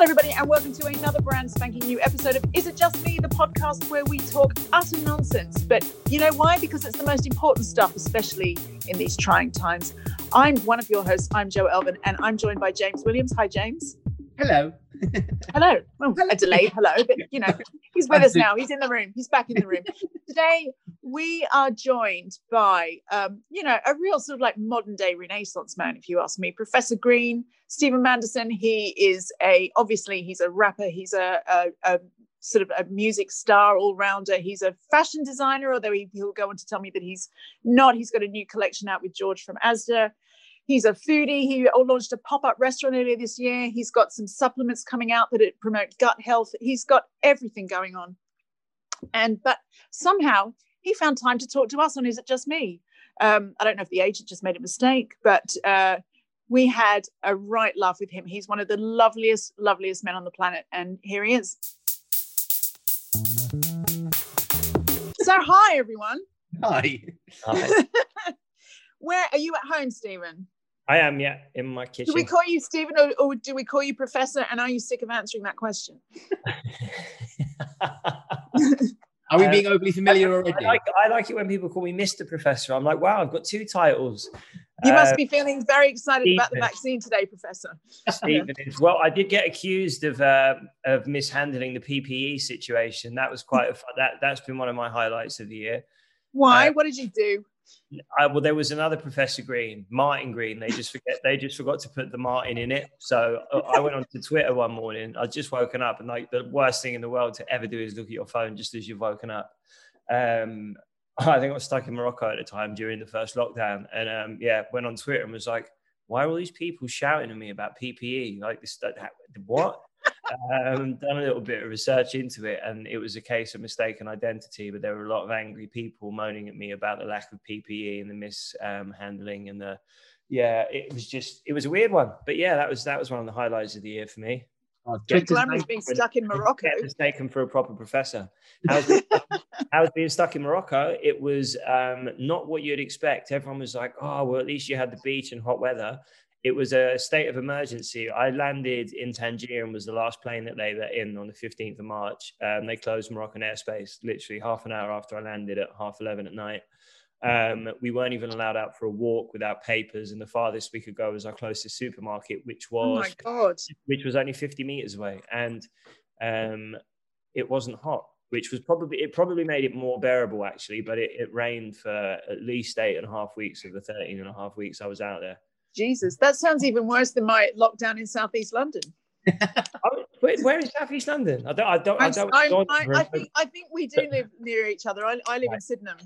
Hello, everybody, and welcome to another brand spanking new episode of Is It Just Me, the podcast where we talk utter nonsense. But you know why? Because it's the most important stuff, especially in these trying times. I'm one of your hosts. I'm Joe Elvin, and I'm joined by James Williams. Hi, James. Hello. Hello. Well, a delayed hello, but you know, he's with us now. He's in the room. He's back in the room. Today, we are joined by, um, you know, a real sort of like modern day Renaissance man, if you ask me, Professor Green, Stephen Manderson. He is a, obviously, he's a rapper, he's a, a, a sort of a music star all rounder. He's a fashion designer, although he, will go on to tell me that he's not. He's got a new collection out with George from Asda. He's a foodie. He launched a pop up restaurant earlier this year. He's got some supplements coming out that promote gut health. He's got everything going on. And but somehow he found time to talk to us on Is It Just Me? Um, I don't know if the agent just made a mistake, but uh, we had a right laugh with him. He's one of the loveliest, loveliest men on the planet. And here he is. So, hi, everyone. Hi. Hi. Where are you at home, Stephen? I am, yeah, in my kitchen. Do we call you Stephen or, or do we call you Professor? And are you sick of answering that question? Are we being overly familiar I already? like, I like it when people call me Mr. Professor. I'm like, wow, I've got two titles. You must Uh, be feeling very excited about the vaccine today, Professor. Stephen is. Well, I did get accused of uh, of mishandling the PPE situation. That was quite a fun, that. That's been one of my highlights of the year. Why? Uh, what did you do? I, well, there was another Professor Green, Martin Green. They just forget. They just forgot to put the Martin in it. So uh, I went onto Twitter one morning. I'd just woken up, and like the worst thing in the world to ever do is look at your phone just as you've woken up. Um, I think I was stuck in Morocco at the time during the first lockdown, and um, yeah, went on Twitter and was like, "Why are all these people shouting at me about PPE? Like this, that- what?" Um, done a little bit of research into it, and it was a case of mistaken identity. But there were a lot of angry people moaning at me about the lack of PPE and the mishandling and the yeah, it was just it was a weird one. But yeah, that was that was one of the highlights of the year for me. Oh, The glamour nice. of being stuck in Morocco. Mistaken for a proper professor. How's being, how's being stuck in Morocco? It was um, not what you'd expect. Everyone was like, "Oh, well, at least you had the beach and hot weather." It was a state of emergency. I landed in Tangier and was the last plane that they let in on the 15th of March. Um, they closed Moroccan airspace literally half an hour after I landed at half 11 at night. Um, we weren't even allowed out for a walk without papers, and the farthest we could go was our closest supermarket, which Oh was my God. which was only 50 meters away and um, it wasn't hot which was probably it probably made it more bearable actually. But it, it rained for at least eight and a half weeks of the 13 and a half weeks I was out there. Jesus, that sounds even worse than my lockdown in southeast London. Oh, where, where is Southeast London? I don't. I don't. I, don't, I, don't I, I think I think we do live near each other. I, I live in Right. Sydenham.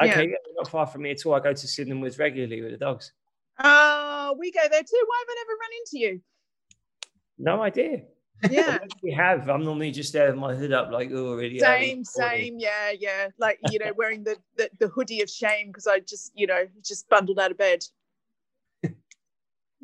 okay, yeah. yeah, not far from me at all. I go to Sydenham with regularly with the dogs. Oh, we go there too. Why have I never run into you? No idea. Yeah. We have. I'm normally just there with my hood up, like oh, really. same, same. Yeah, yeah. Like, you know, wearing the, the, the hoodie of shame because I just, you know, just bundled out of bed.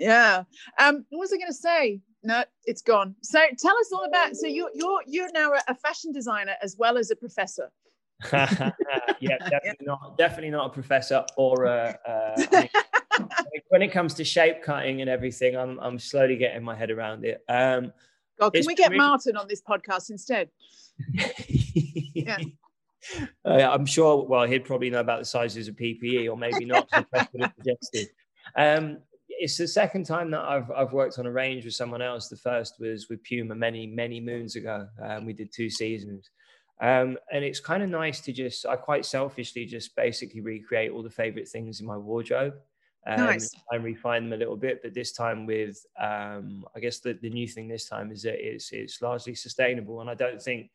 Yeah. Um, what was I going to say? No, it's gone. So tell us all about. So you're you're you're now a, fashion designer as well as a professor. yeah, definitely not. Definitely not a professor or a. Uh, I mean, when it comes to shape cutting and everything, I'm I'm slowly getting my head around it. Um, God, can we get really- Martin on this podcast instead? yeah. Uh, I'm sure. Well, he'd probably know about the sizes of PPE, or maybe not. so Press would have suggested. Um, it's the second time that I've I've worked on a range with someone else. The first was with Puma many many moons ago. Um, we did two seasons, um, and it's kind of nice to just I quite selfishly just basically recreate all the favorite things in my wardrobe. Um, Nice. and refine them a little bit, but this time with um, I guess the, the new thing this time is that it's it's largely sustainable, and I don't think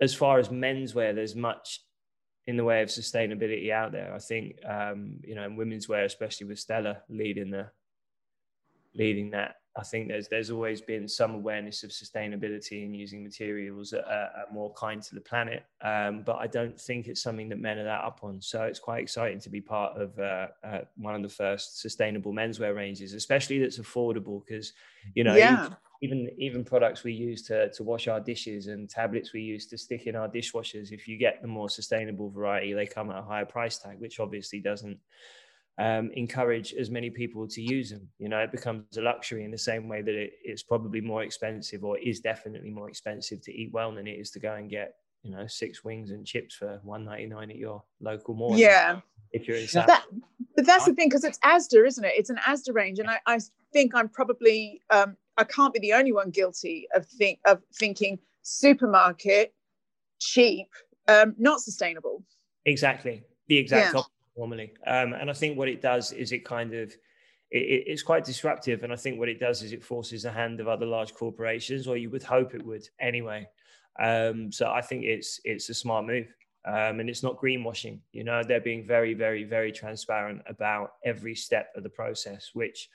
as far as menswear, there's much in the way of sustainability out there. I think um, you know, in women's wear, especially with Stella leading the leading that, I think there's there's always been some awareness of sustainability and using materials that are, are more kind to the planet. Um, but I don't think it's something that men are that up on. So it's quite exciting to be part of uh, uh, one of the first sustainable menswear ranges, especially that's affordable because you know yeah. Even even products we use to, to wash our dishes and tablets we use to stick in our dishwashers if you get the more sustainable variety they come at a higher price tag which obviously doesn't um, encourage as many people to use them you know it becomes a luxury in the same way that it, it's probably more expensive or is definitely more expensive to eat well than it is to go and get you know six wings and chips for 199 at your local mall Yeah. if you're in South That, but that's the thing because it's Asda, isn't it? It's an Asda range, and I, I think I'm probably um, I can't be the only one guilty of think of thinking supermarket cheap, um, not sustainable. Exactly. The exact Yeah. opposite normally. Um, and I think what it does is it kind of, it, it- it's quite disruptive. And I think what it does is it forces the hand of other large corporations, or you would hope it would anyway. Um, so I think it's it's a smart move. Um, and it's not greenwashing. You know, they're being very, very, very transparent about every step of the process, which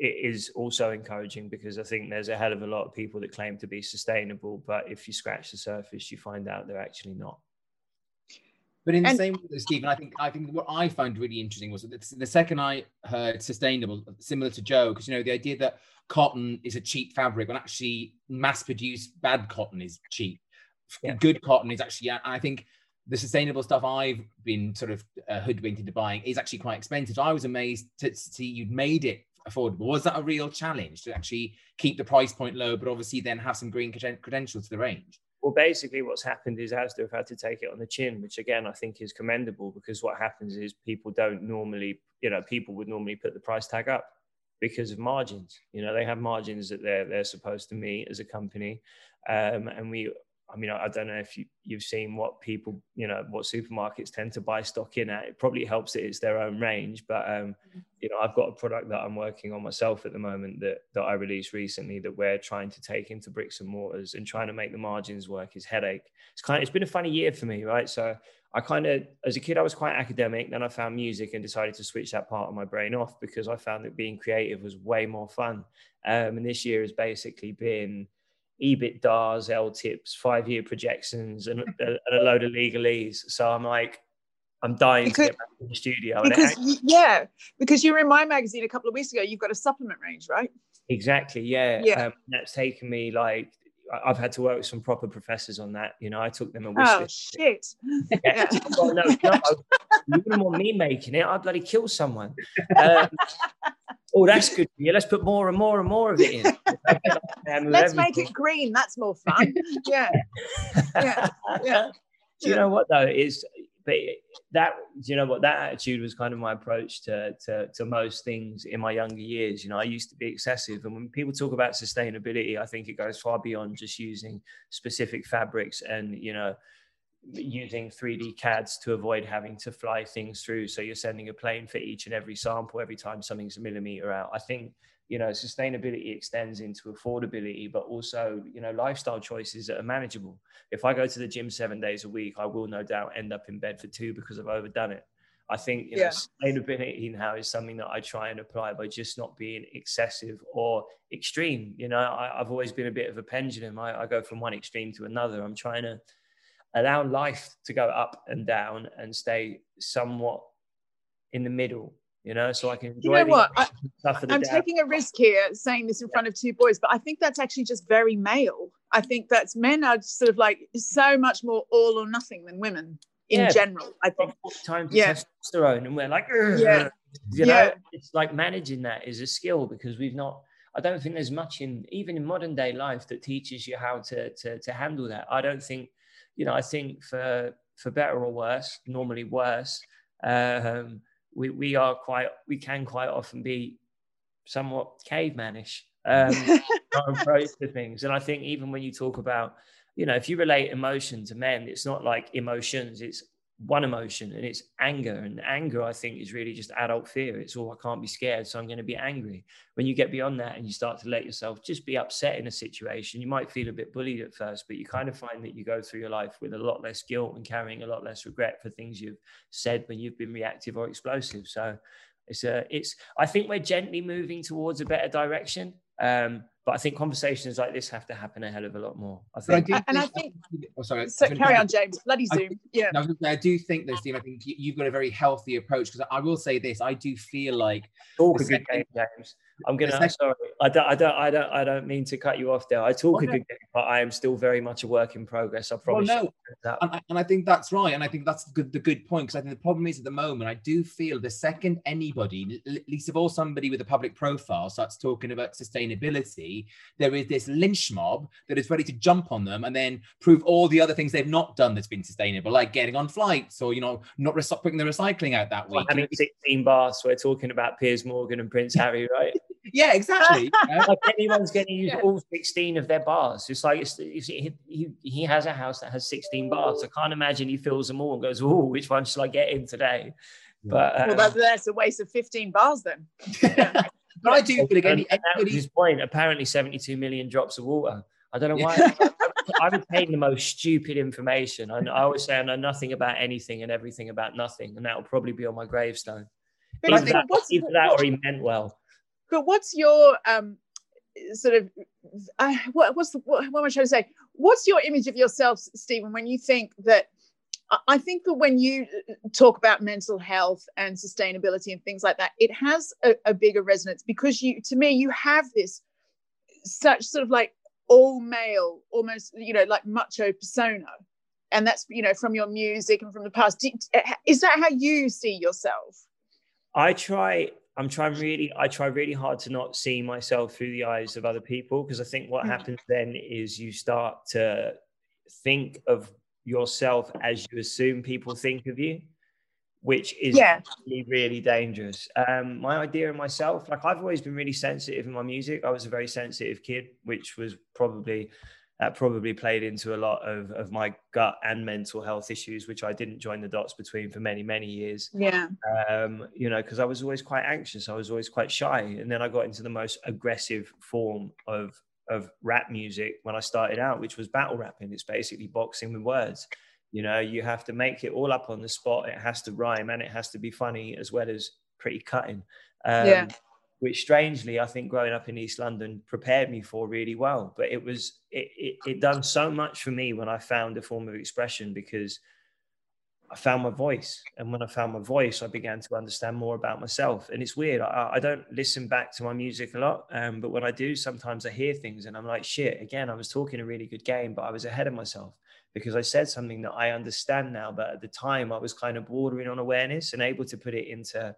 i- is also encouraging because I think there's a hell of a lot of people that claim to be sustainable, but if you scratch the surface, you find out they're actually not. But in the And- same way, Stephen, I think I think what I found really interesting was that the- the second I heard sustainable, similar to Joe, because you know the idea that cotton is a cheap fabric when actually mass-produced bad cotton is cheap. Yeah. Good cotton is actually, and I think the sustainable stuff I've been sort of uh, hoodwinked into buying is actually quite expensive. I was amazed to see you'd made it affordable. Was that a real challenge to actually keep the price point low, but obviously then have some green creden- credentials to the range? Well, basically, what's happened is Asda have had to take it on the chin, which again I think is commendable because what happens is people don't normally, you know, people would normally put the price tag up because of margins. You know, they have margins that they're they're supposed to meet as a company, um, and we. I mean, I I don't know if you, you've seen what people, you know, what supermarkets tend to buy stock in at. It probably helps that it's their own range, but um, you know, I've got a product that I'm working on myself at the moment that that I released recently that we're trying to take into bricks and mortars and trying to make the margins work is headache. It's kind of, it's been a funny year for me, right? So I kind of, as a kid, I was quite academic. Then I found music and decided to switch that part of my brain off because I found that being creative was way more fun. Um, and this year has basically been EBITDAs, L tips, five year projections, and, a- and a load of legalese. So I'm like, I'm dying Because- to get back to the studio. Because yeah, because you were in my magazine a couple of weeks ago. You've got a supplement range, right? Exactly. Yeah. Yeah. Um, that's taken me like I- I've had to work with some proper professors on that. You know, I took them a wish Oh shit! Yeah. Well, no, no, you wouldn't want me making it. I'd bloody kill someone. Um, oh, that's good. Yeah, let's put more and more and more of it in. Let's make it green. That's more fun. yeah, yeah, yeah. Do you know what though? Is but that you know what that attitude was kind of my approach to, to to most things in my younger years. You know, I used to be excessive, and when people talk about sustainability, I think it goes far beyond just using specific fabrics and you know using 3D CADs to avoid having to fly things through. So you're sending a plane for each and every sample every time something's a millimeter out. I think you know sustainability extends into affordability but also you know lifestyle choices that are manageable. If i go to the gym seven days a week i will no doubt end up in bed for two because i've overdone it. I think you know, sustainability now is something that i try and apply by just not being excessive or extreme. You know I, have always been a bit of a pendulum. I, I go from one extreme to another. I'm trying to allow life to go up and down and stay somewhat in the middle you know, so I can You know what? I, am taking a risk here saying this in front of two boys, but I think that's actually just very male. I think that's men are sort of like so much more all or nothing than women in yeah. general. I think time to yeah. testosterone, and we're like, yeah, you know, yeah. it's like managing that is a skill because we've not. I don't think there's much in even in modern day life that teaches you how to to, to handle that. I don't think, you know, I think for for better or worse, normally worse. Um, we, we are quite we can quite often be somewhat cavemanish um, approach to things. And I think even when you talk about, you know, if you relate emotion to men, it's not like emotions, it's one emotion and it's anger. And anger, I think, is really just adult fear. It's all I can't be scared, so I'm going to be angry. When you get beyond that and you start to let yourself just be upset in a situation, you might feel a bit bullied at first, but you kind of find that you go through your life with a lot less guilt and carrying a lot less regret for things you've said when you've been reactive or explosive. So it's a, it's. I think we're gently moving towards a better direction. Um, but I think conversations like this have to happen a hell of a lot more. I think, I and I think. Oh, sorry. So carry on, James. Bloody Zoom. I, yeah. I, I, do think though, Steve. I think you've got a very healthy approach because I will say this. I do feel like. Talk a good game, James. I'm gonna. Second, sorry, I don't, I don't, I don't, I don't mean to cut you off there. I talk well, a good game, but I am still very much a work in progress. I promise. Well, no, and I, and I, think that's right, and I think that's the good, the good point because I think the problem is at the moment I do feel the second anybody, least of all somebody with a public profile, starts talking about sustainability, there is this lynch mob that is ready to jump on them and then prove all the other things they've not done that's been sustainable, like getting on flights or you know not putting the recycling out that week. Having 16 baths, we're talking about Piers Morgan and Prince Harry, right? Yeah, exactly. like anyone's going to use yeah. all 16 of their bars. It's like it's, it's, he, he has a house that has 16 bars. I can't imagine he fills them all and goes, "Oh, which one should I get in today?" But um, well, that's, that's a waste of 15 bars then. but I do feel like any, anybody... his point. Apparently, 72 million drops of water. I don't know why. I retain the most stupid information. I, I always say I know nothing about anything and everything about nothing, and that will probably be on my gravestone. But either, that, either that or he meant well. But what's your um, sort of uh, what, what's the, what, what am I trying to say? What's your image of yourself, Stephen, when you think that? I think that when you uh, talk about mental health and sustainability and things like that, it has a, a bigger resonance because you, to me, you have this such sort of like all male, almost you know like macho persona, and that's you know from your music and from the past. Is that how you see yourself? I try I'm trying really, I try really hard to not see myself through the eyes of other people because I think what mm. happens then is you start to think of yourself as you assume people think of you, which is yeah. really, really dangerous. Um, my idea of myself, like I've always been really sensitive in my music. I was a very sensitive kid, which was probably that probably played into a lot of, of my gut and mental health issues, which I didn't join the dots between for many, many years. Yeah. Um, you know, because I was always quite anxious. I was always quite shy. And then I got into the most aggressive form of of rap music when I started out, which was battle rapping. It's basically boxing with words. You know, you have to make it all up on the spot. It has to rhyme and it has to be funny as well as pretty cutting. Um, yeah which strangely I think growing up in East London prepared me for really well. But it was it, it, it done so much for me when I found a form of expression because I found my voice, and when I found my voice, I began to understand more about myself. And it's weird. I, I don't listen back to my music a lot, um, but when I do, sometimes I hear things, and I'm like, "Shit!" Again, I was talking a really good game, but I was ahead of myself because I said something that I understand now. But at the time, I was kind of bordering on awareness and able to put it into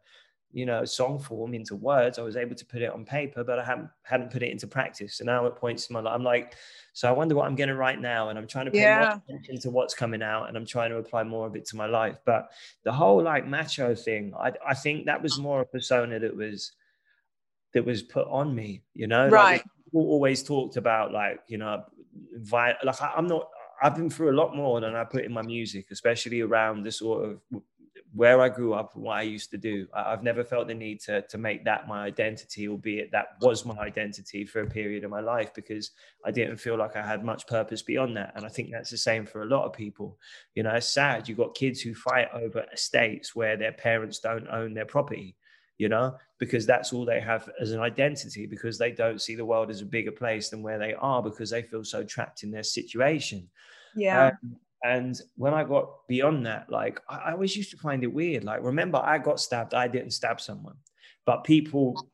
you know, song form into words. I was able to put it on paper, but I hadn't hadn't put it into practice. So now at points in my life, I'm like, so I wonder what I'm going to write now, and I'm trying to pay yeah. more attention to what's coming out, and I'm trying to apply more of it to my life. But the whole like macho thing, I I think that was more a persona that was that was put on me. You know, right? Like, people always talked about like you know, vi- like I, I'm not. I've been through a lot more than I put in my music, especially around the sort of where I grew up and what I used to do. I've never felt the need to, to make that my identity, albeit that was my identity for a period of my life because I didn't feel like I had much purpose beyond that. And I think that's the same for a lot of people. You know, it's sad. You've got kids who fight over estates where their parents don't own their property, you know, because that's all they have as an identity because they don't see the world as a bigger place than where they are because they feel so trapped in their situation. Yeah. Um, and when I got beyond that, like I, always used to find it weird. Like, remember, I got stabbed, I didn't stab someone, but people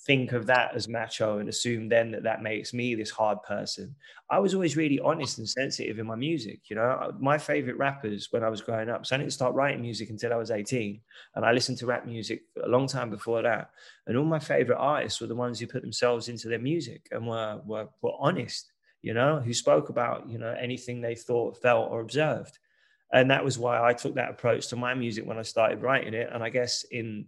think of that as macho and assume then that that makes me this hard person. I was always really honest and sensitive in my music. You know, uh, my favorite rappers when I was growing up, so I didn't start writing music until I was 18. And I listened to rap music a long time before that. And all my favorite artists were the ones who put themselves into their music and were, were, were honest you know, who spoke about, you know, anything they thought, felt, or observed. And that was why I took that approach to my music when I started writing it. And I guess in,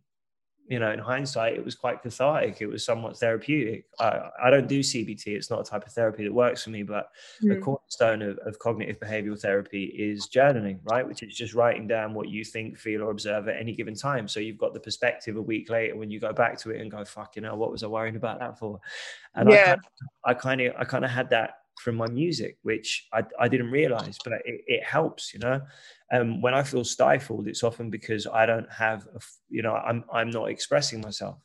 you know, in hindsight, it was quite cathartic. It was somewhat therapeutic. I, I don't do CBT. It's not a type of therapy that works for me, but mm. the cornerstone of, of cognitive behavioral therapy is journaling, right? Which is just writing down what you think, feel, or observe at any given time. So you've got the perspective a week later when you go back to it and go, fuck, you know, what was I worrying about that for? And yeah. I kind of, I kind of had that from my music, which I, I didn't realize, but it, it helps, you know. Um, when I feel stifled, it's often because I don't have, a, you know, I'm I'm not expressing myself.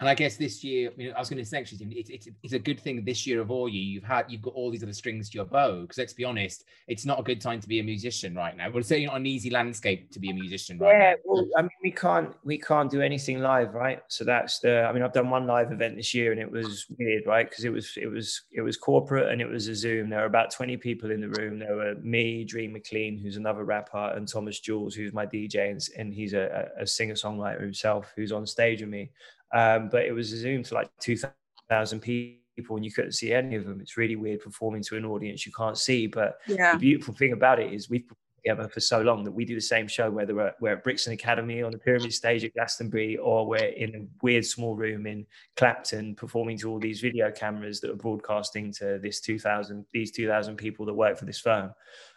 And I guess this year, you know, I was going to say actually, it's, it's, it's a good thing this year of all you, you've had, you've got all these other strings to your bow. Because let's be honest, it's not a good time to be a musician right now. We're certainly not an easy landscape to be a musician right yeah, now. well, I mean, we can't, we can't do anything live, right? So that's the, I mean, I've done one live event this year and it was weird, right? Because it was, it was, it was corporate and it was a Zoom. There were about 20 people in the room. There were me, Dream McLean, who's another rapper, and Thomas Jules, who's my DJ, and, and he's a, a singer songwriter himself, who's on stage with me. Um, but it was a Zoom to like 2,000 people and you couldn't see any of them. It's really weird performing to an audience you can't see. But yeah. the beautiful thing about it is we've together for so long that we do the same show, whether we're, we're at Brixton Academy on the Pyramid Stage at Glastonbury or we're in a weird small room in Clapton performing to all these video cameras that are broadcasting to this 2,000, these 2,000 people that work for this firm.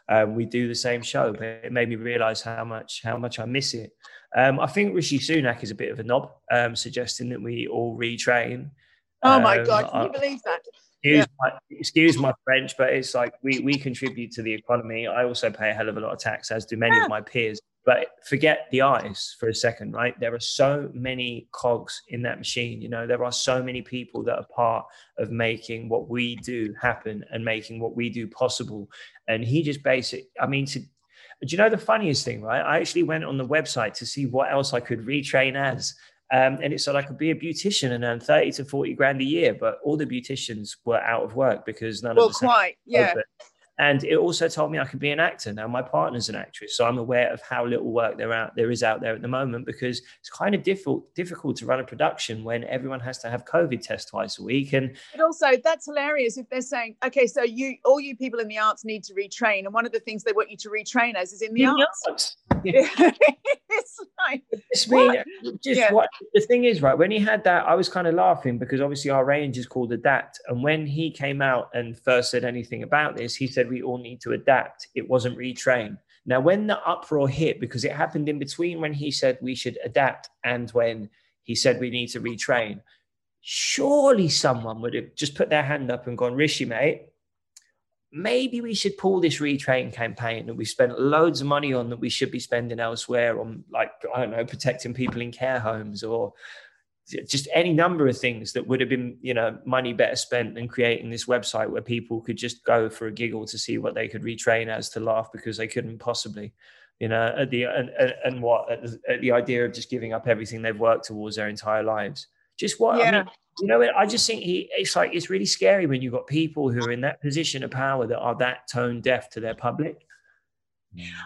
Um, we do the same show, but it made me realize how much how much I miss it. Um, I think Rishi Sunak is a bit of a knob, um, suggesting that we all retrain. Oh my um, God, can you believe that? Excuse, yeah. my, excuse my French, but it's like we, we contribute to the economy. I also pay a hell of a lot of tax, as do many yeah. of my peers. But forget the eyes for a second, right? There are so many cogs in that machine. You know, there are so many people that are part of making what we do happen and making what we do possible. And he just basically, I mean, to do you know the funniest thing, right? I actually went on the website to see what else I could retrain as. Um, and it said I could be a beautician and earn 30 to 40 grand a year, but all the beauticians were out of work because none well, of them. Well, quite, yeah. Open. And it also told me I could be an actor. Now my partner's an actress, so I'm aware of how little work there out there is out there at the moment because it's kind of difficult difficult to run a production when everyone has to have COVID test twice a week. And but also that's hilarious if they're saying, okay, so you all you people in the arts need to retrain, and one of the things they want you to retrain as is in the in arts. The arts. Yeah. it's like what? just yeah. what the thing is, right? When he had that, I was kind of laughing because obviously our range is called Adapt, and when he came out and first said anything about this, he said we all need to adapt. It wasn't retrain. Now, when the uproar hit, because it happened in between when he said we should adapt and when he said we need to retrain, surely someone would have just put their hand up and gone, Rishi, mate, maybe we should pull this retrain campaign that we spent loads of money on that we should be spending elsewhere on, like, I don't know, protecting people in care homes or just any number of things that would have been you know money better spent than creating this website where people could just go for a giggle to see what they could retrain as to laugh because they couldn't possibly you know at the and, and what at the, at the, idea of just giving up everything they've worked towards their entire lives. Just what yeah. I mean, you know i just think he it's like it's really scary when you've got people who are in that position of power that are that tone deaf to their public.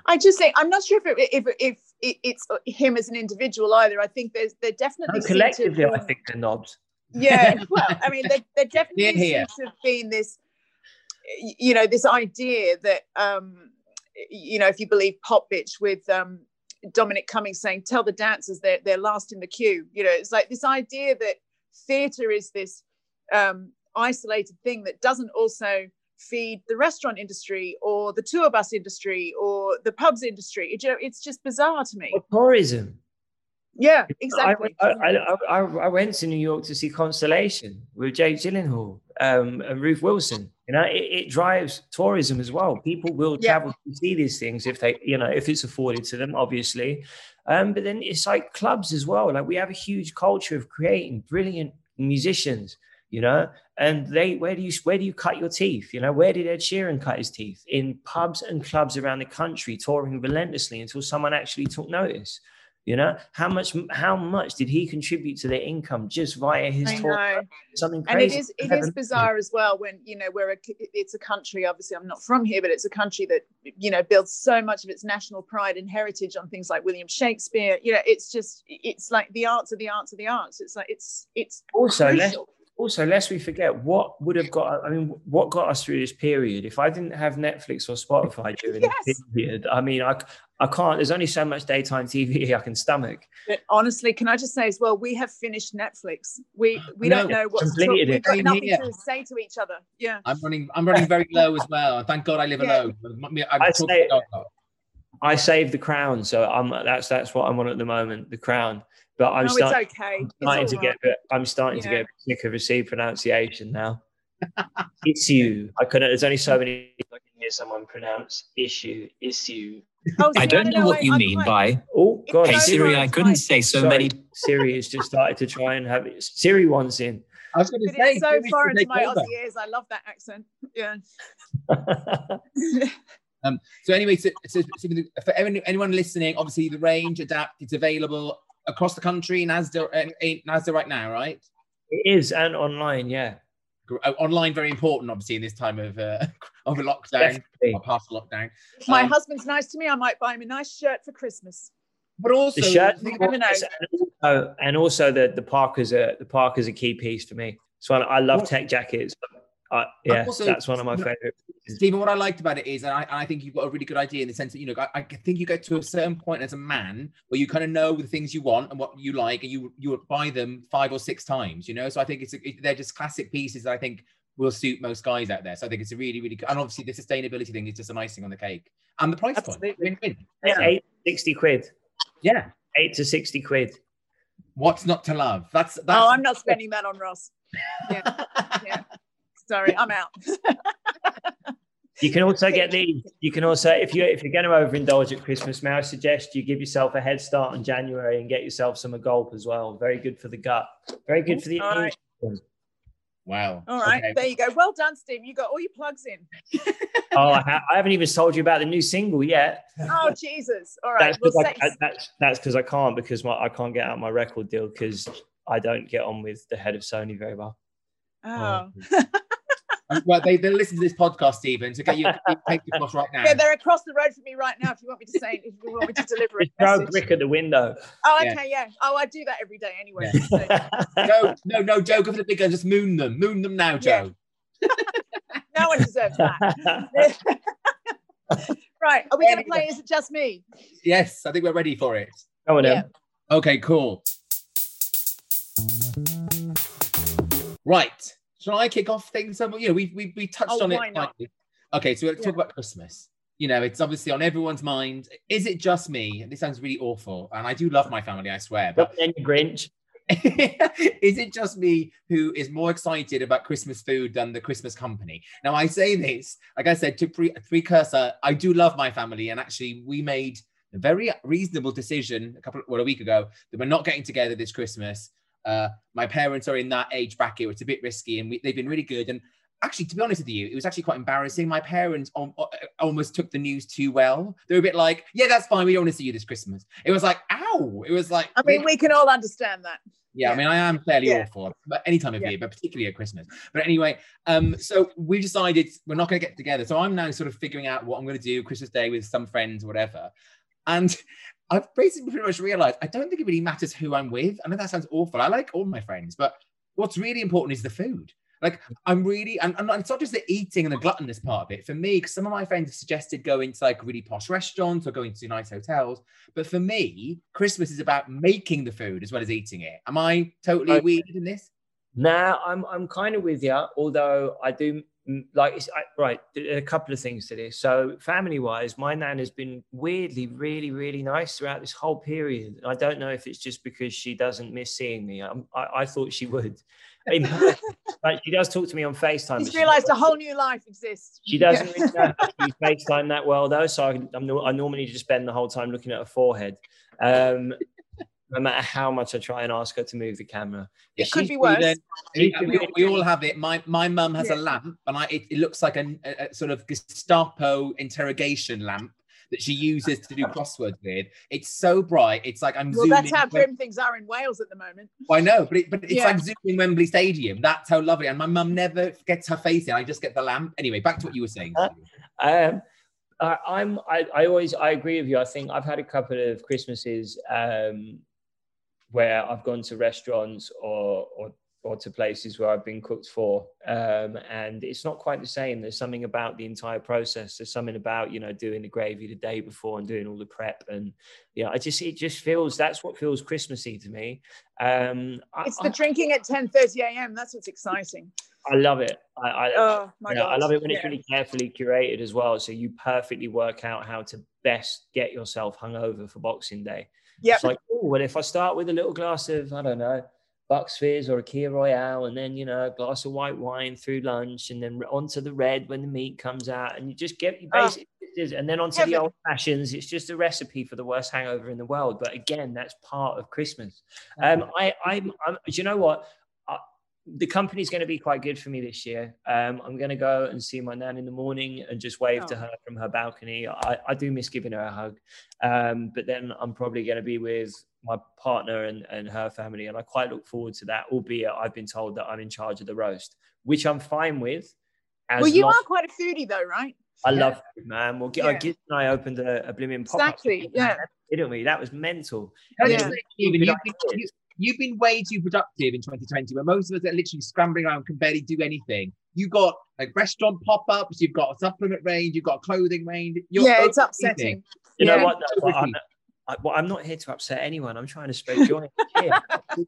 I just think I'm not sure if it, if if it, it's him as an individual either. I think there's there definitely no, collectively, I think they're knobs. Yeah, well, I mean, there, there definitely here. seems to have been this, you know, this idea that, um, you know, if you believe Popbitch with um, Dominic Cummings saying, "Tell the dancers they're they're last in the queue," you know, it's like this idea that theatre is this um, isolated thing that doesn't also feed the restaurant industry or the tour bus industry or the pubs industry. It, you know, it's just bizarre to me. Or tourism. Yeah, exactly. I, I, I, I, went to New York to see Constellation with Jake Gyllenhaal um, and Ruth Wilson. You know, it, it, drives tourism as well. People will Yeah. travel to see these things if they, you know, if it's afforded to them, obviously. Um, but then it's like clubs as well. Like we have a huge culture of creating brilliant musicians, you know, and they where do you where do you cut your teeth? You know, where did Ed Sheeran cut his teeth? In pubs and clubs around the country, touring relentlessly until someone actually took notice. You know, how much how much did he contribute to their income just via his I tour? know. Something and it is it is bizarre as well when you know we're a it's a country obviously i'm not from here but it's a country that you know builds so much of its national pride and heritage on things like william shakespeare you know it's just it's like the arts are the arts of the arts it's like it's it's also crucial. Also lest we forget what would have got i mean what got us through this period if i didn't have netflix or spotify during Yes. this period i mean i i can't there's only so much daytime tv i can stomach but honestly can i just say as well we have finished netflix we we No, don't know what to talk, we've got nothing here. to say to each other yeah I'm running. I'm running very low as well. Thank God I live Yeah. alone. I'm I say- i saved the crown so i'm that's that's what i'm on at the moment the crown but i'm no starting, it's okay I'm starting all to right. get a bit- i'm starting to get a bit sick of received pronunciation now it's you i couldn't there's only so many i can hear someone pronounce issue issue Oh, see, I don't know what I- you I'm mean quite- by, oh god hey so Siri, I couldn't find. say so Sorry, many. Siri has just started to try and have it. Siri wants in. I was going to say. it's so Siri's foreign gonna my over. Aussie ears. I love that accent. Yeah. Um, so anyway, so, so, so for anyone, anyone listening, obviously the range adapt. It's available across the country. Nasda, uh, Nasda right now, right? it is and online, yeah. Uh, Online, very important, obviously, in this time of uh, of a lockdown Definitely. or past lockdown. If my Um, husband's nice to me, I might buy him a nice shirt for Christmas. But also, The shirt, You and also, and also the the Parker's a the Parker's a key piece for me. So I, I love What- tech jackets. Uh, yeah, also- that's one of my favorite. Stephen, what I liked about it is, and I, and I think you've got a really good idea in the sense that you know, I, I think you get to a certain point as a man where you kind of know the things you want and what you like, and you you buy them five or six times. You know, so I think it's a, it, they're just classic pieces that I think will suit most guys out there. So I think it's a really really good, and obviously the sustainability thing is just an icing on the cake, and the price Absolutely. point, win-win. Yeah, eight, 60 quid. Yeah, Eight to 60 quid. what's not to love? That's that's. Oh, I'm not spending that on Ross. Yeah. yeah. Sorry, I'm out. You can also get these. You can also, if you if you're going to overindulge at Christmas, may I suggest you give yourself a head start in January and get yourself some gulp as well. Very good for the gut. Very good for the. All right. Wow. All right, Okay. there you go. Well done, Steve. You got all your plugs in. Oh, I, ha- I haven't even told you about the new single yet. Oh Jesus! All right, That's well, because I, say, that's that's because I can't because my, I can't get out my record deal because I don't get on with the head of Sony very well. oh. Um, well, they they listen to this podcast, Stephen. So get you take the off right now. yeah, they're across the road from me right now. If you want me to say, if you want me to deliver a Just throw brick at the window. Oh, okay, yeah. Oh, I do that every day anyway. Yeah. So, no, no, no, Joe, go for the big gun. Just moon them, moon them now, Yeah. Joe. no one deserves that. right, are we going to play? Is it just me? Yes, I think we're ready for it. Come on, Yeah. Okay, cool. Right. Shall I kick off things? You know, we we, we touched Oh, on it. why not? Okay, so let's talk Yeah. about Christmas. You know, it's obviously on everyone's mind. Is it just me? And this sounds really awful. And I do love my family, I swear. But Then you Grinch. is it just me who is more excited about Christmas food than the Christmas company? Now, I say this, like I said, to pre- precursor, I do love my family, and actually, we made a very reasonable decision a couple, well, a week ago that we're not getting together this Christmas. Uh, my parents are in that age bracket; where it's a bit risky, and we, they've been really good. And actually, to be honest with you, it was actually quite embarrassing. My parents al- almost took the news too well. They were a bit like, "Yeah, that's fine. We don't want to see you this Christmas." It was like, "Ow!" It was like, I mean, we can all understand that. yeah, I mean, I am fairly Yeah. awful, but any time of Yeah. year, but particularly at Christmas. But anyway, um, so we decided we're not going to get together. So I'm now sort of figuring out what I'm going to do Christmas Day with some friends, or whatever. And I've basically pretty much realized I don't think it really matters who I'm with. I know that sounds awful. I like all my friends, but what's really important is the food. Like I'm really, and, and it's not just the eating and the gluttonous part of it. For me, because some of my friends have suggested going to like really posh restaurants or going to nice hotels. But for me, Christmas is about making the food as well as eating it. Am I totally okay. weird in this? Nah, I'm I'm kind of with you. Although I do like it's I, right a couple of things to this so family wise my nan has been weirdly really really nice throughout this whole period i don't know if it's just because she doesn't miss seeing me I, I thought she would like she does talk to me on FaceTime. She's realised a whole new life exists. She doesn't really FaceTime that well though, so I, I'm, I normally just spend the whole time looking at her forehead. Um, no matter how much I try and ask her to move the camera. It could be worse. we, we, we, all have it. My my mum has yeah. a lamp, and I it, it looks like a, a, sort of Gestapo interrogation lamp that she uses to do crosswords with. It's so bright. It's like I'm. Well, that's how grim things are in Wales at the moment. I know, but it, but it's yeah. like zooming Wembley Stadium. That's how lovely. And my mum never gets her face in. I just get the lamp. Anyway, back to what you were saying. um, I'm. I, I always. I agree with you. I think I've had a couple of Christmases um, where I've gone to restaurants or or or to places where I've been cooked for. Um, and it's not quite the same. There's something about the entire process. There's something about, you know, doing the gravy the day before and doing all the prep. And yeah, I just, it just feels, that's what feels Christmassy to me. Um, it's I, the drinking at 10 30 a.m. That's what's exciting. I love it. I, I, oh, my you know, I love it when yeah. it's really carefully curated as well. So you perfectly work out how to best get yourself hungover for Boxing Day. Yeah. It's like, oh, well, if I start with a little glass of, I don't know, Bucks Fizz or a Kir Royale, and then you know a glass of white wine through lunch, and then onto the red when the meat comes out, and you just get your ah. basic, oh, and then onto heaven. the old fashions. It's just a recipe for the worst hangover in the world. But again, that's part of Christmas. Um, I, I'm, I'm, do you know what? The company's going to be quite good for me this year. Um, I'm going to go and see my nan in the morning and just wave oh. to her from her balcony. I, I, do miss giving her a hug, um, but then I'm probably going to be with my partner and, and her family, and I quite look forward to that. Albeit I've been told that I'm in charge of the roast, which I'm fine with. well, you are quite a foodie, though, right? I yeah. love food, man. Well, yeah. Giz and I opened a, a blooming pop Exactly. Yeah. Didn't we? That was mental. Yeah. You, you've been way too productive in 2020 where most of us are literally scrambling around can barely do anything you've got like restaurant pop-ups you've got a supplement range you've got a clothing range You're yeah it's upsetting you yeah. know what no, I'm, I, well, I'm not here to upset anyone. I'm trying to spread joy.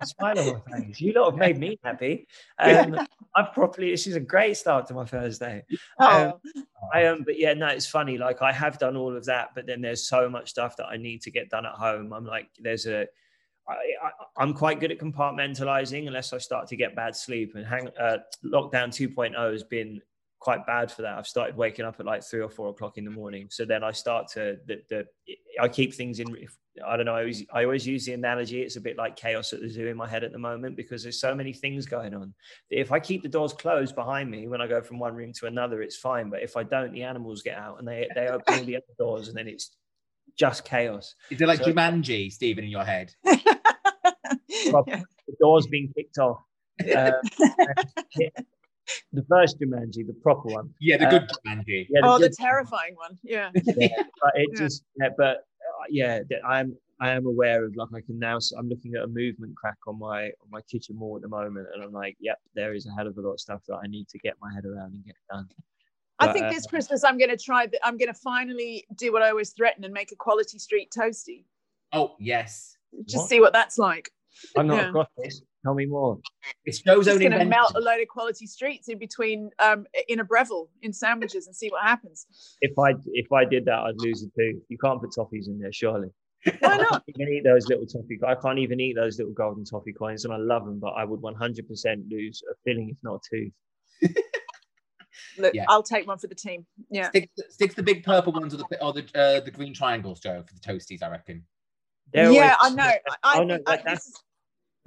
smile on my face. You lot have made me happy. Um, I've properly. This is a great start to my Thursday. Um, oh. I am, um, but yeah, no, it's funny. Like I have done all of that, but then there's so much stuff that I need to get done at home. I'm like, there's a I, am quite good at compartmentalizing unless I start to get bad sleep. And hang, uh, lockdown 2.0 has been quite bad for that. I've started waking up at like three or four o'clock in the morning. So then I start to the, the I keep things in. I don't know. I always, I always use the analogy. It's a bit like chaos at the zoo in my head at the moment because there's so many things going on. If I keep the doors closed behind me when I go from one room to another, it's fine. But if I don't, the animals get out and they they open all the other doors, and then it's just chaos. Is it like so, Jumanji, Stephen, in your head? the doors being kicked off. Uh, the first Jumanji, the proper one. Yeah, the good uh, Jumanji. Yeah, the oh, the terrifying one. Yeah. yeah but it yeah. just, yeah, but uh, yeah, I'm I am aware of like I can now. I'm looking at a movement crack on my on my kitchen wall at the moment, and I'm like, yep, there is a hell of a lot of stuff that I need to get my head around and get done. But, I think this uh, Christmas I'm going to try. I'm going to finally do what I always threaten and make a quality street toasty. Oh yes. Just what? see what that's like. I'm not yeah. across this. Tell me more. It's Joe's only going to melt a load of quality streets in between um, in a Breville in sandwiches and see what happens. If I if I did that, I'd lose a tooth. You can't put toffees in there, surely. Why not? I can't eat those little toffee. I can't even eat those little golden toffee coins, and I love them. But I would 100% lose a filling, if not a tooth. Look, yeah. I'll take one for the team. Yeah. Stick, stick the big purple ones or the or the uh, the green triangles, Joe, for the toasties. I reckon. They're yeah, always, I know. I, oh no, that, I, that's.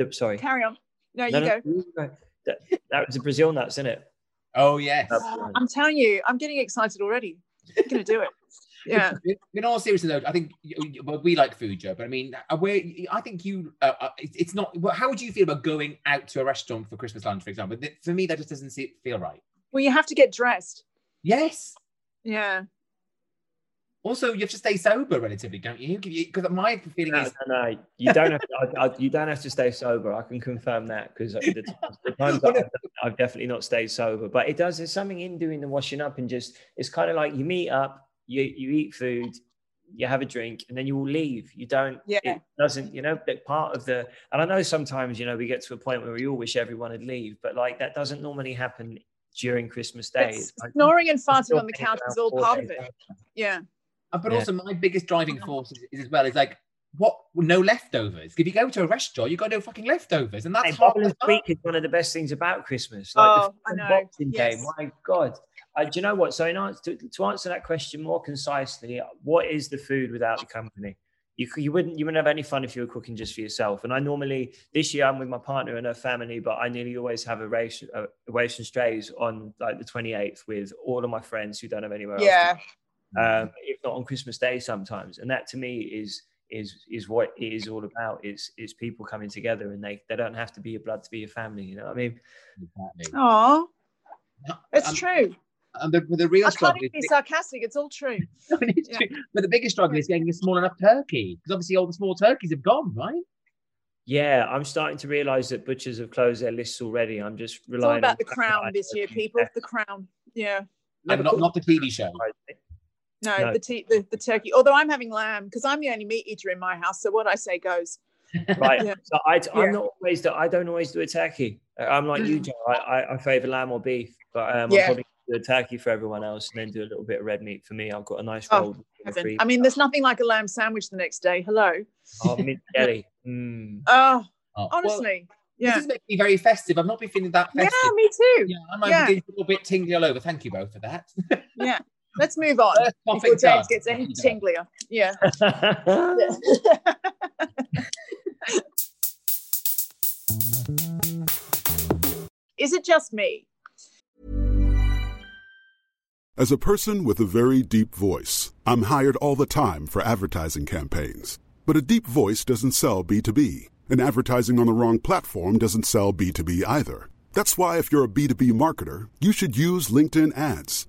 Is, sorry. Carry on. No, you no, go. No, that, that was a Brazil nuts, isn't it? Oh yes. I'm telling you, I'm getting excited already. I'm gonna do it. Yeah. In all seriousness, though, I think well, we like food, Joe. But I mean, uh, where I think you, uh, uh it's not. How would you feel about going out to a restaurant for Christmas lunch, for example? For me, that just doesn't feel right. Well, you have to get dressed. Yes. Yeah. Also, you have to stay sober relatively, don't you? Because my feeling no, is no, no, you don't have to. I, I, you don't have to stay sober. I can confirm that because the, the, times I've, I've, definitely not stayed sober. But it does. There's something in doing the washing up and just. It's kind of like you meet up, you you eat food, you have a drink, and then you all leave. You don't. Yeah. It doesn't. You know, part of the. And I know sometimes you know we get to a point where we all wish everyone would leave, but like that doesn't normally happen during Christmas Day. Like, snoring and farting on the couch is all part of it. Yeah. But yeah. also my biggest driving force is, is, as well is like what no leftovers. If you go to a restaurant, you got no fucking leftovers, and that's hey, Bubble and Squeak is one of the best things about Christmas. Like oh, the I know. Boxing yes. Day, my god. Uh, do you know what? So, in answer, to, to, answer that question more concisely, what is the food without the company? You, you wouldn't you wouldn't have any fun if you were cooking just for yourself. And I normally this year I'm with my partner and her family, but I nearly always have a race a race and strays on like the 28th with all of my friends who don't have anywhere else. yeah. else. Um, if not on Christmas Day sometimes, and that to me is is is what it is all about. It's it's people coming together, and they they don't have to be your blood to be your family. You know what I mean? Oh, it's um, true. And the, the real I struggle can't be sarcastic. It's all true. it's yeah. true. But the biggest struggle is getting a small enough turkey because obviously all the small turkeys have gone, right? Yeah, I'm starting to realise that butchers have closed their lists already. I'm just relying. It's all about the crown this year, people. The crown. Yeah. And not, not the TV show. No, no. The, t- the the turkey. Although I'm having lamb because I'm the only meat eater in my house, so what I say goes. Right. yeah. So I, I'm yeah. not always. I don't always do a turkey. I'm like you, Joe. I, I, I favour lamb or beef, but um, yeah. I'm probably do a turkey for everyone else, and then do a little bit of red meat for me. I've got a nice roll. Oh, I mean, there's nothing like a lamb sandwich the next day. Hello. Oh, mint jelly. Mm. Oh, oh, honestly. Well, yeah. This is making me very festive. I've not been feeling that festive. Yeah, me too. Yeah, I'm yeah. a little bit tingly all over. Thank you both for that. yeah. Let's move on before James done. gets any tinglier. Yeah. Is it just me? As a person with a very deep voice, I'm hired all the time for advertising campaigns. But a deep voice doesn't sell B2B, and advertising on the wrong platform doesn't sell B2B either. That's why, if you're a B2B marketer, you should use LinkedIn ads.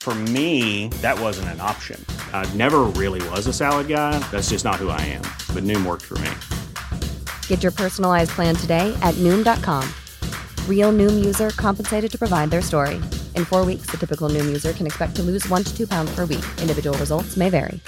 For me, that wasn't an option. I never really was a salad guy. That's just not who I am. But Noom worked for me. Get your personalized plan today at Noom.com. Real Noom user compensated to provide their story. In four weeks, the typical Noom user can expect to lose one to two pounds per week. Individual results may vary.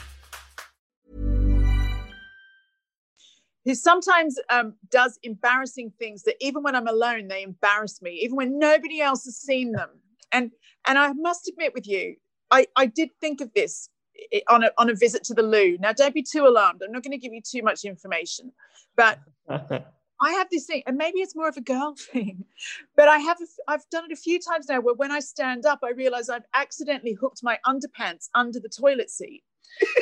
Who sometimes um, does embarrassing things that even when I'm alone, they embarrass me, even when nobody else has seen them. And and I must admit with you, I, I did think of this eh, on a, on a visit to the loo. Now, don't be too alarmed. I'm not going to give you too much information, but I have this thing, and maybe it's more of a girl thing, but I have, a, I've done it a few times now where when I stand up, I realize I've accidentally hooked my underpants under the toilet seat.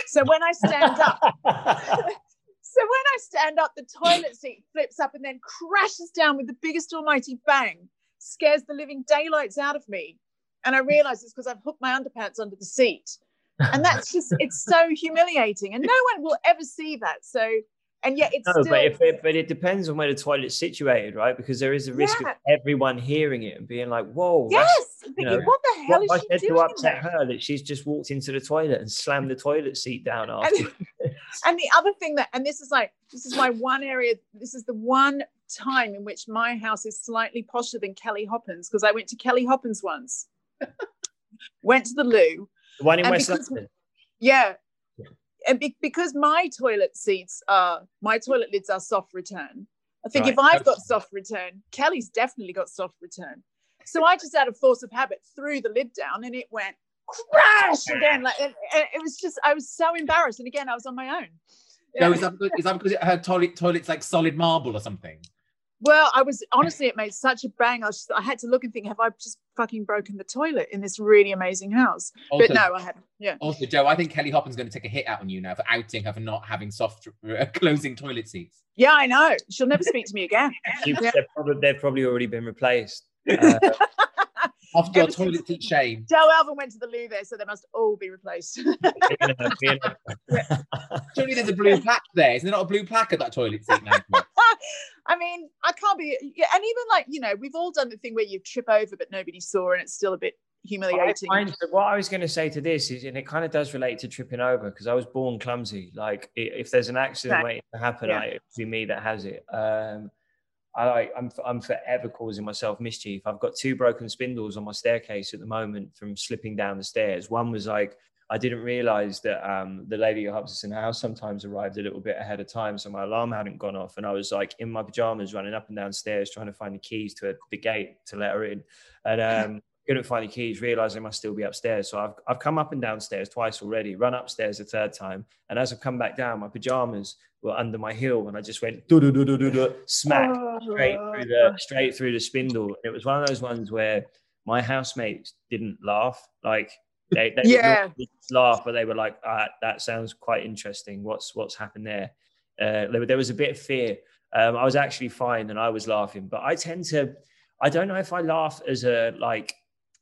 So when I stand up, so when I stand up, the toilet seat flips up and then crashes down with the biggest almighty bang, scares the living daylights out of me. And I realize it's because I've hooked my underpants under the seat. and that's just it's so humiliating, and no one will ever see that. So, and yet it's No, still but if it, but it depends on where the toilet's situated, right? Because there is a risk Yeah. of everyone hearing it and being like, "Whoa, yes. you know, what the hell what is I she said to doing? in upset her that she's just walked into the toilet and slammed the toilet seat down after?" And the other thing that, and this is like, this is my one area, this is the one time in which my house is slightly posher than Kelly Hoppen's, because I went to Kelly Hoppen's once, went to the loo. the one in And West because- London. Yeah. And be- because my toilet seats are, my toilet lids are soft return. I think if I've got soft return, Kelly's definitely got soft return. So I just, out of force of habit, threw the lid down and it went crash again. Like, and it was just, I was so embarrassed. And again, I was on my own. No, is that because, is that because her toilet toilet's like solid marble or something? Well, I was honestly, it made such a bang. I, was just, I had to look and think, have I just fucking broken the toilet in this really amazing house? Also, but no, I hadn't. Yeah. Also, Joe, I think Kelly Hoppen's going to take a hit out on you now for outing her for not having soft uh, closing toilet seats. Yeah, I know. She'll never speak to me again. Yeah. they've, probably, they've probably already been replaced. Uh, After your toilet seat shame. Joe Elvin went to the loo there, so they must all be replaced. you know, being a- Surely there's a blue plaque there. Is there not a blue plaque at that toilet seat now? I mean, I can't be, yeah, and even like, you know, we've all done the thing where you trip over, but nobody saw, and it's still a bit I humiliating. find what I was going to say to this is, and it kind of does relate to tripping over because I was born clumsy. Like if there's an accident Right. waiting to happen, Yeah. I, it's be me that has it. Um, I like I'm I'm forever causing myself mischief. I've got two broken spindles on my staircase at the moment from slipping down the stairs. One was like I didn't realize that um, the lady who helps us in the house sometimes arrived a little bit ahead of time, so my alarm hadn't gone off, and I was like in my pajamas running up and downstairs trying to find the keys to the gate to let her in, and um, couldn't find the keys. Realized I must still be upstairs, so I've I've come up and downstairs twice already. Run upstairs a third time, and as I've come back down, my pajamas were under my heel, and I just went do do do do do do smack straight through the straight through the spindle. It was one of those ones where my housemates didn't laugh. Like they, they Yeah. laugh, but they were like, ah, "That sounds quite interesting. What's what's happened there?" Uh, there, there was a bit of fear. Um, I was actually fine, and I was laughing, but I tend to. I don't know if I laugh as a like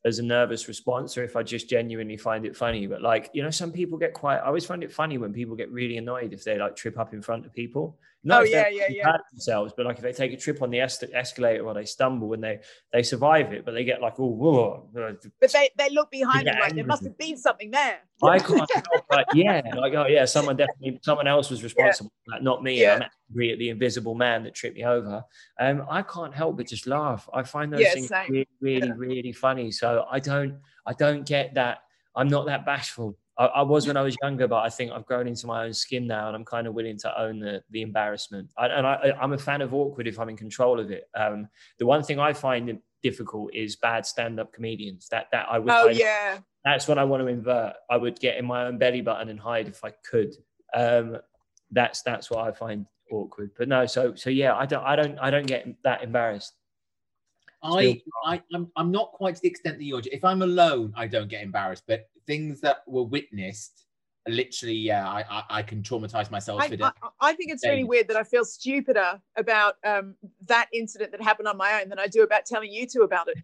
as a nervous response or if I just genuinely find it funny. But like, you know, some people get quite I always find it funny when people get really annoyed if they like trip up in front of people. Not Oh, yeah, yeah, yeah. themselves, but like if they take a trip on the es- escalator or they stumble and they they survive it, but they get like, oh, whoa. But they, they look behind Yeah, them like there must have been something there. I can't help but yeah, like oh yeah, someone definitely someone else was responsible for that, not me. Yeah. I'm angry at the invisible man that tripped me over. Um, I can't help but just laugh. I find those Yeah, things same. really, really, Yeah. really funny. So I don't, I don't get that. I'm not that bashful. I, I was when I was younger, but I think I've grown into my own skin now, and I'm kind of willing to own the the embarrassment. I, and I, I'm a fan of awkward if I'm in control of it. Um, the one thing I find difficult is bad stand-up comedians. That that I would. Oh I- yeah. that's what I want to invert. I would get in my own belly button and hide if I could. Um, that's that's what I find awkward. But no, so so yeah, I don't I don't I don't get that embarrassed. I, I, I'm, I'm not quite to the extent that you're. If I'm alone, I don't get embarrassed. But things that were witnessed, literally, yeah, I, I, I can traumatize myself. I, for I, I think it's really weird that I feel stupider about um, that incident that happened on my own than I do about telling you two about it.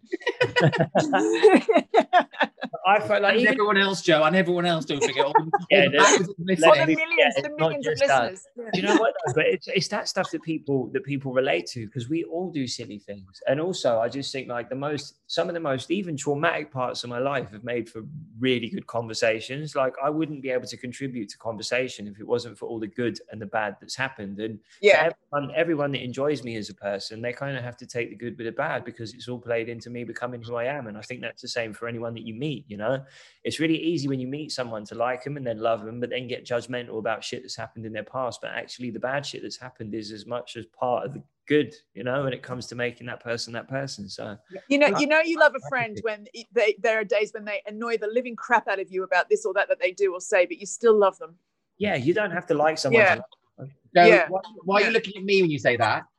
I felt like and even, everyone else, Joe, and everyone else, don't forget. All, the- Yeah, all the there's- thousands of let's For the millions, yeah, the it's millions of listeners. Yeah. Do you know what? though? But it's, it's that stuff that people that people relate to because we all do silly things. And also, I just think like the most, some of the most even traumatic parts of my life have made for really good conversations. Like I wouldn't be able to contribute to conversation if it wasn't for all the good and the bad that's happened. And Yeah. everyone, everyone that enjoys me as a person, they kind of have to take the good with the bad because it's all played into me becoming who I am. And I think that's the same for anyone that you meet. You know, it's really easy when you meet someone to like them and then love them, but then get judgmental about shit that's happened in their past. But actually, the bad shit that's happened is as much as part of the good, you know, when it comes to making that person that person. So You know, you know, you love a friend when they, there are days when they annoy the living crap out of you about this or that that they do or say, but you still love them. yeah, you don't have to like someone. Yeah. to love them. Joe, Yeah. why, why are you looking at me when you say that?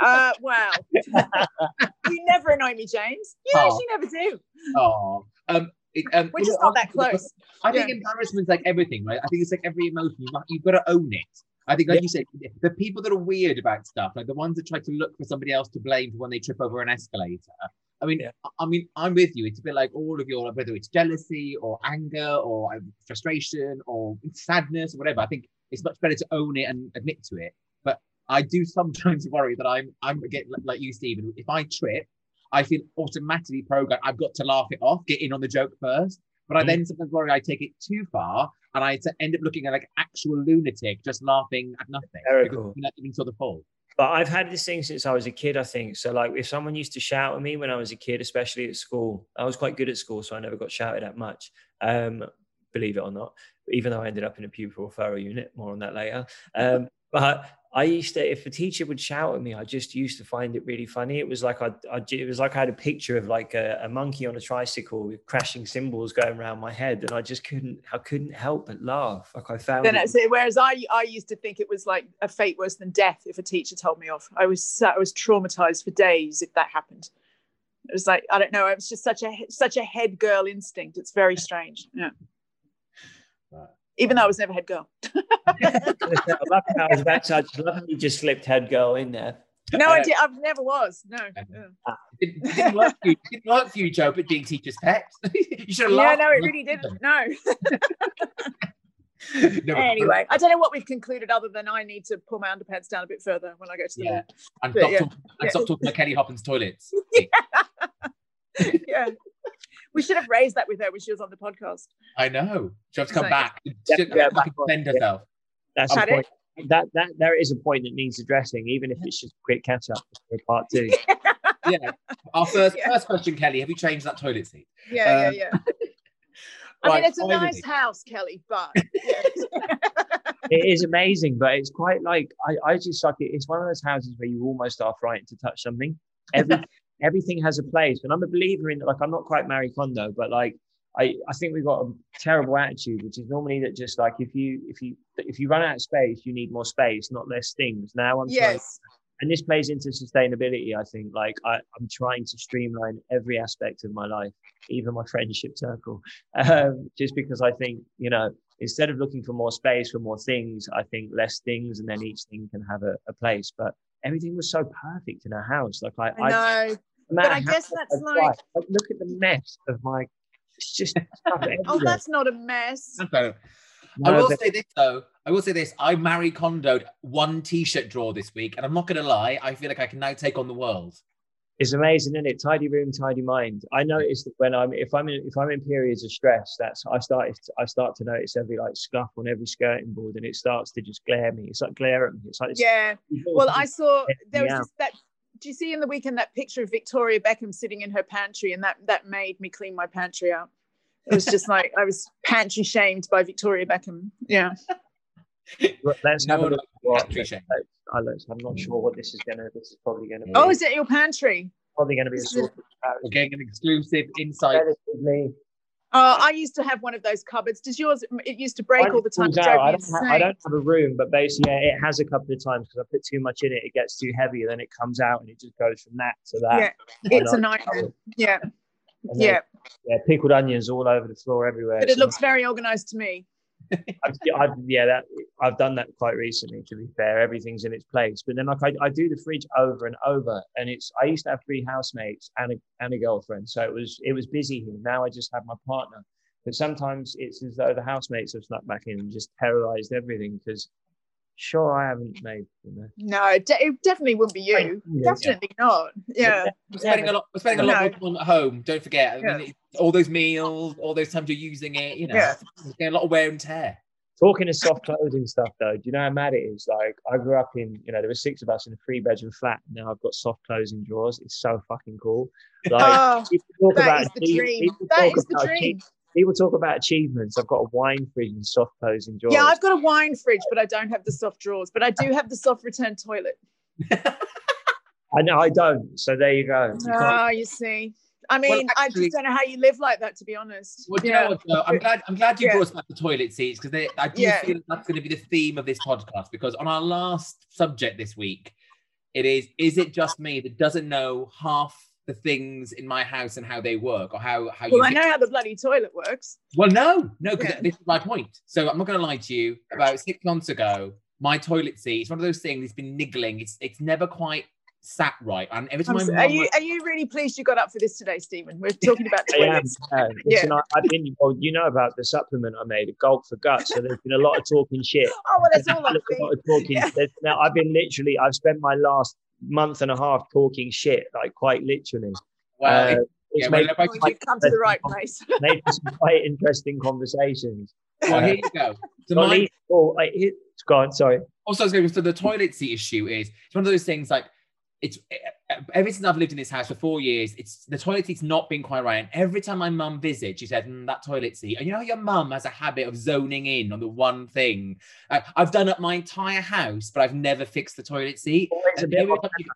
Uh, wow. you never annoy me, James. You Oh. actually never do. Oh, um, it, um, We're just not that close. I think Yeah. embarrassment's like everything, right? I think it's like every emotion. You've got, you've got to own it. I think, like Yeah. you said, the people that are weird about stuff, like the ones that try to look for somebody else to blame for when they trip over an escalator, I mean, Yeah. I mean, I'm with you. It's a bit like all of your, whether it's jealousy or anger or um, frustration or sadness or whatever. I think it's much better to own it and admit to it. But I do sometimes worry that I'm, I'm again like- like you, Stephen. If I trip, I feel automatically programmed. I've got to laugh it off, get in on the joke first. But I Mm. then sometimes worry I take it too far and I end up looking at like actual lunatic, just laughing at nothing. I'm not even saw the fall. But I've had this thing since I was a kid, I think. So, like, if someone used to shout at me when I was a kid, especially at school, I was quite good at school, so I never got shouted at much, um, believe it or not, even though I ended up in a pupil referral unit. More on that later. Um, but I used to, if a teacher would shout at me, I just used to find it really funny. It was like I, I it was like I had a picture of like a, a monkey on a tricycle with crashing cymbals going around my head, and I just couldn't, I couldn't help but laugh. Like I found Then it whereas I I used to think it was like a fate worse than death if a teacher told me off. I was I was traumatized for days if that happened. It was like I don't know. It was just such a such a head girl instinct. It's very strange. Yeah. Even though I was never head girl. I love how I was about to, I just love how you just slipped head girl in there. No, I uh, did. I never was. No. Uh, yeah, It, it didn't work for you. It didn't work for you, Joe, but being teacher's pet. you should have yeah laughed. no, it really didn't. No. No, anyway, I don't know what we've concluded other than I need to pull my underpants down a bit further when I go to the Yeah. And stop, yeah. talking, and stop talking about Kelly Hoppen's toilets. yeah. We should have raised that with her when she was on the podcast. I know. She'll have to come So- back. Yeah, should yeah, back and defend herself. That's the Had it? point. That that there is a point that needs addressing, even if it's just a quick catch up for part two. Yeah. Our first Yeah. first question, Kelly, have you changed that toilet seat? Yeah, Um, yeah, yeah. I mean, it's a finally. nice house, Kelly, but yeah. it is amazing, but it's quite like I, I just like it. It's one of those houses where you almost are frightened to touch something. Every, everything has a place, and I'm a believer in like I'm not quite Marie Kondo, but like I, I think we've got a terrible attitude, which is normally that just like if you if you if you run out of space, you need more space, not less things. Now I'm trying, and this plays into sustainability. I think like I, I'm trying to streamline every aspect of my life, even my friendship circle, um, just because I think you know instead of looking for more space for more things, I think less things, and then each thing can have a, a place. But everything was so perfect in our house. Like I, I know. no but I guess that's I try, like- like look at the mess of my. It's just stuff Oh, that's not a mess. So, I will but- say this though. I will say this. I Marie Kondoed one t-shirt drawer this week, and I'm not gonna lie, I feel like I can now take on the world. It's amazing, isn't it? Tidy room, tidy mind. I notice that when I'm if I'm in if I'm in periods of stress, that's I start I start to notice every like scuff on every skirting board, and it starts to just glare me. It's like glare at me. It's like it's, Yeah. Well, I saw there was out. this, that. Do you see in the weekend that picture of Victoria Beckham sitting in her pantry, and that that made me clean my pantry out. It was just like I was pantry shamed by Victoria Beckham. Yeah. Let's No have a look. what- pantry shame. let's- I let's- I'm not sure what this is gonna. This is probably gonna be. Oh, is it your pantry? probably gonna be a sort of We're getting an exclusive insight. relatively. Oh, I used to have one of those cupboards. Does yours? It used to break Mine all the time. out. I don't, ha- I don't have a room, but basically, yeah, it has a couple of times because I put too much in it. It gets too heavy, and then it comes out, and it just goes from that to that. Yeah, it's a nightmare. Yeah, then- yeah. yeah, pickled onions all over the floor everywhere. But it So looks very organized to me. I've, I've, yeah, that I've done that quite recently. To be fair, everything's in its place. But then, like, I, I do the fridge over and over, and it's. I used to have three housemates and a and a girlfriend, so it was it was busy here. Now I just have my partner. But sometimes it's as though the housemates have snuck back in and just terrorized everything. Because sure, I haven't made. You know, No, it, de- it definitely wouldn't be you. Yeah. Definitely not. Yeah. We're spending a lot. We're spending a lot No. more time at home. Don't forget. I Yeah. mean, all those meals, all those times you're using it. You know, Yeah. getting a lot of wear and tear. Talking of soft clothing stuff, though, do you know how mad it is? Like, I grew up in, you know, there were six of us in a three bedroom flat. Now I've got soft closing drawers. It's so fucking cool. Like, Oh, talk that about is the dream. people That talk is the dream. achie- People talk about achievements. I've got a wine fridge and soft closing drawers. Yeah, I've got a wine fridge, but I don't have the soft drawers. But I do have the soft return toilet. I know I don't. So there you go. You Oh, you see. I mean, I actually- just don't know how you live like that, to be honest. Well, do you Yeah. know what, I'm glad. I'm glad you Yeah. brought us back to toilet seats because I do Yeah. feel that's going to be the theme of this podcast. Because on our last subject this week, it is: is it just me that doesn't know half the things in my house and how they work, or how how you? Well, I know how the bloody toilet works. Well, no, no, because Yeah. this is my point. So I'm not going to lie to you. About six months ago, my toilet seat. It's one of those things. It's been niggling. It's it's never quite sat right. And every time I'm my so- are you are you really pleased you got up for this today, Stephen? We're talking about I am. toilets. Yeah. Listen, I, I've been, well, you know about the supplement I made, a Gulp for Guts. So there's been a lot of talking shit. Oh well, that's all I've a lot been. talking. Yeah. Now, I've been literally, I've spent my last month and a half talking shit, like quite literally. well, Uh, it's yeah, made, well, if I could You've come to the right place. made for some quite interesting conversations. well, here you go. So Not least- oh, like, here- it's gone. Sorry. also, I was going to so the toilet seat issue is it's one of those things like it's ever since I've lived in this house for four years, it's the toilet seat's not been quite right. And every time my mum visits, she said, "Mm, that toilet seat. And you know, your mum has a habit of zoning in on the one thing. I, I've done up my entire house, but I've never fixed the toilet seat. Always a bit off, you-